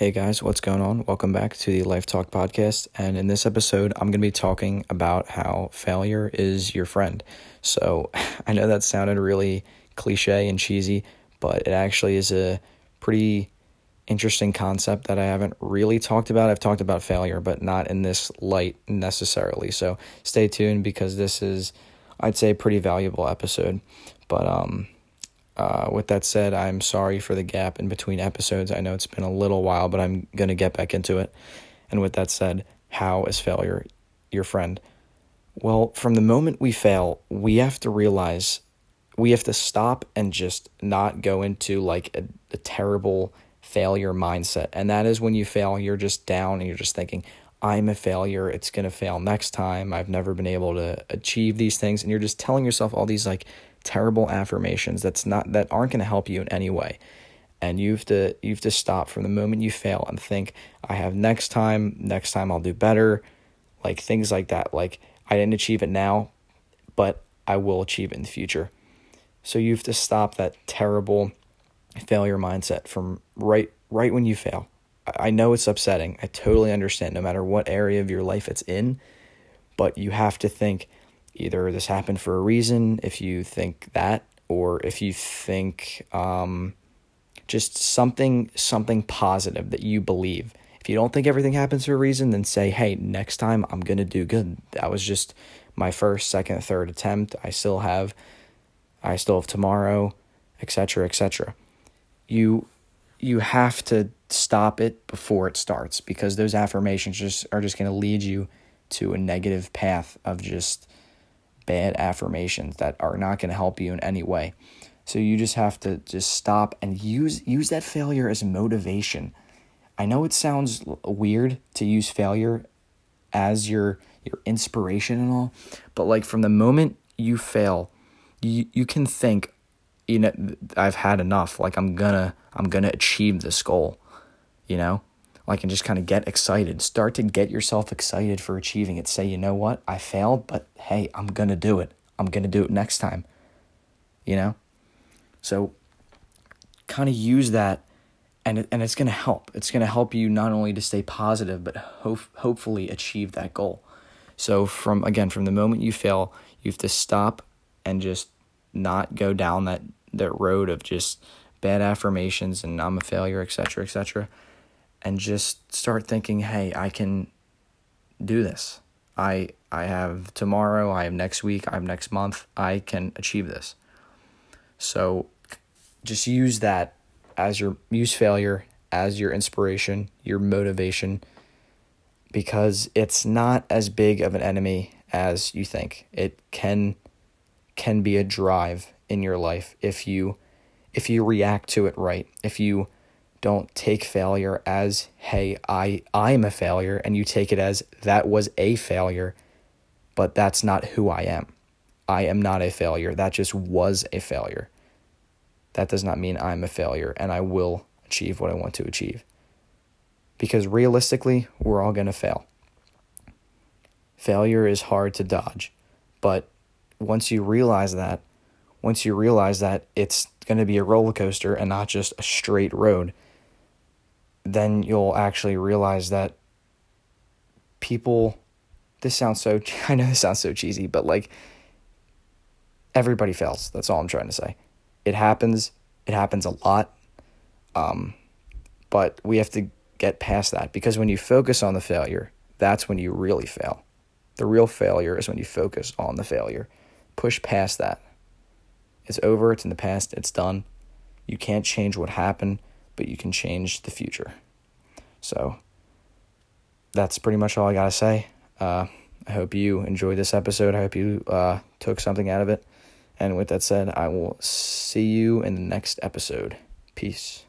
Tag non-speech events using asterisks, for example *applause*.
Hey guys, what's going on? Welcome back to the Life Talk podcast. And in this episode, I'm going to be talking about how failure is your friend. So *laughs* I know that sounded really cliche and cheesy, but it actually is a pretty interesting concept that I haven't really talked about. I've talked about failure, but not in this light necessarily. So stay tuned because this is, I'd say, a pretty valuable episode. But, um, uh, with that said, I'm sorry for the gap in between episodes. I know it's been a little while, but I'm going to get back into it. And with that said, how is failure your friend? Well, from the moment we fail, we have to realize we have to stop and just not go into like a, a terrible failure mindset. And that is when you fail, you're just down and you're just thinking, I'm a failure. It's going to fail next time. I've never been able to achieve these things. And you're just telling yourself all these like terrible affirmations that's not that aren't going to help you in any way and you have to you have to stop from the moment you fail and think i have next time next time i'll do better like things like that like i didn't achieve it now but i will achieve it in the future so you have to stop that terrible failure mindset from right right when you fail i know it's upsetting i totally understand no matter what area of your life it's in but you have to think either this happened for a reason, if you think that, or if you think um, just something something positive that you believe. If you don't think everything happens for a reason, then say, hey, next time I'm gonna do good. That was just my first, second, third attempt. I still have I still have tomorrow, etc., etc. You you have to stop it before it starts because those affirmations just are just going to lead you to a negative path of just bad affirmations that are not going to help you in any way. So you just have to just stop and use use that failure as motivation. I know it sounds weird to use failure as your your inspiration and all, but like from the moment you fail, you you can think, you know, I've had enough. Like I'm gonna I'm gonna achieve this goal, you know like and just kind of get excited. Start to get yourself excited for achieving it. Say, you know what, I failed, but hey, I'm gonna do it. I'm gonna do it next time. You know? So kind of use that and it, and it's going to help. It's going to help you not only to stay positive but ho- hopefully achieve that goal. So from again from the moment you fail, you have to stop and just not go down that that road of just bad affirmations and I'm a failure, etc., etc and just start thinking, hey, I can do this. I I have tomorrow, I have next week, I have next month, I can achieve this. So just use that as your use failure as your inspiration, your motivation because it's not as big of an enemy as you think. It can can be a drive in your life if you if you react to it right. If you don't take failure as hey i i'm a failure and you take it as that was a failure but that's not who i am. I am not a failure. That just was a failure. That does not mean i'm a failure and i will achieve what i want to achieve. Because realistically we're all going to fail. Failure is hard to dodge but once you realize that once you realize that it's going to be a roller coaster and not just a straight road then you'll actually realize that people this sounds so *laughs* I know this sounds so cheesy, but like everybody fails. That's all I'm trying to say. It happens. It happens a lot. Um, but we have to get past that because when you focus on the failure, that's when you really fail. The real failure is when you focus on the failure. Push past that. It's over, it's in the past, it's done. You can't change what happened but you can change the future. So that's pretty much all I got to say. Uh, I hope you enjoyed this episode. I hope you uh, took something out of it. And with that said, I will see you in the next episode. Peace.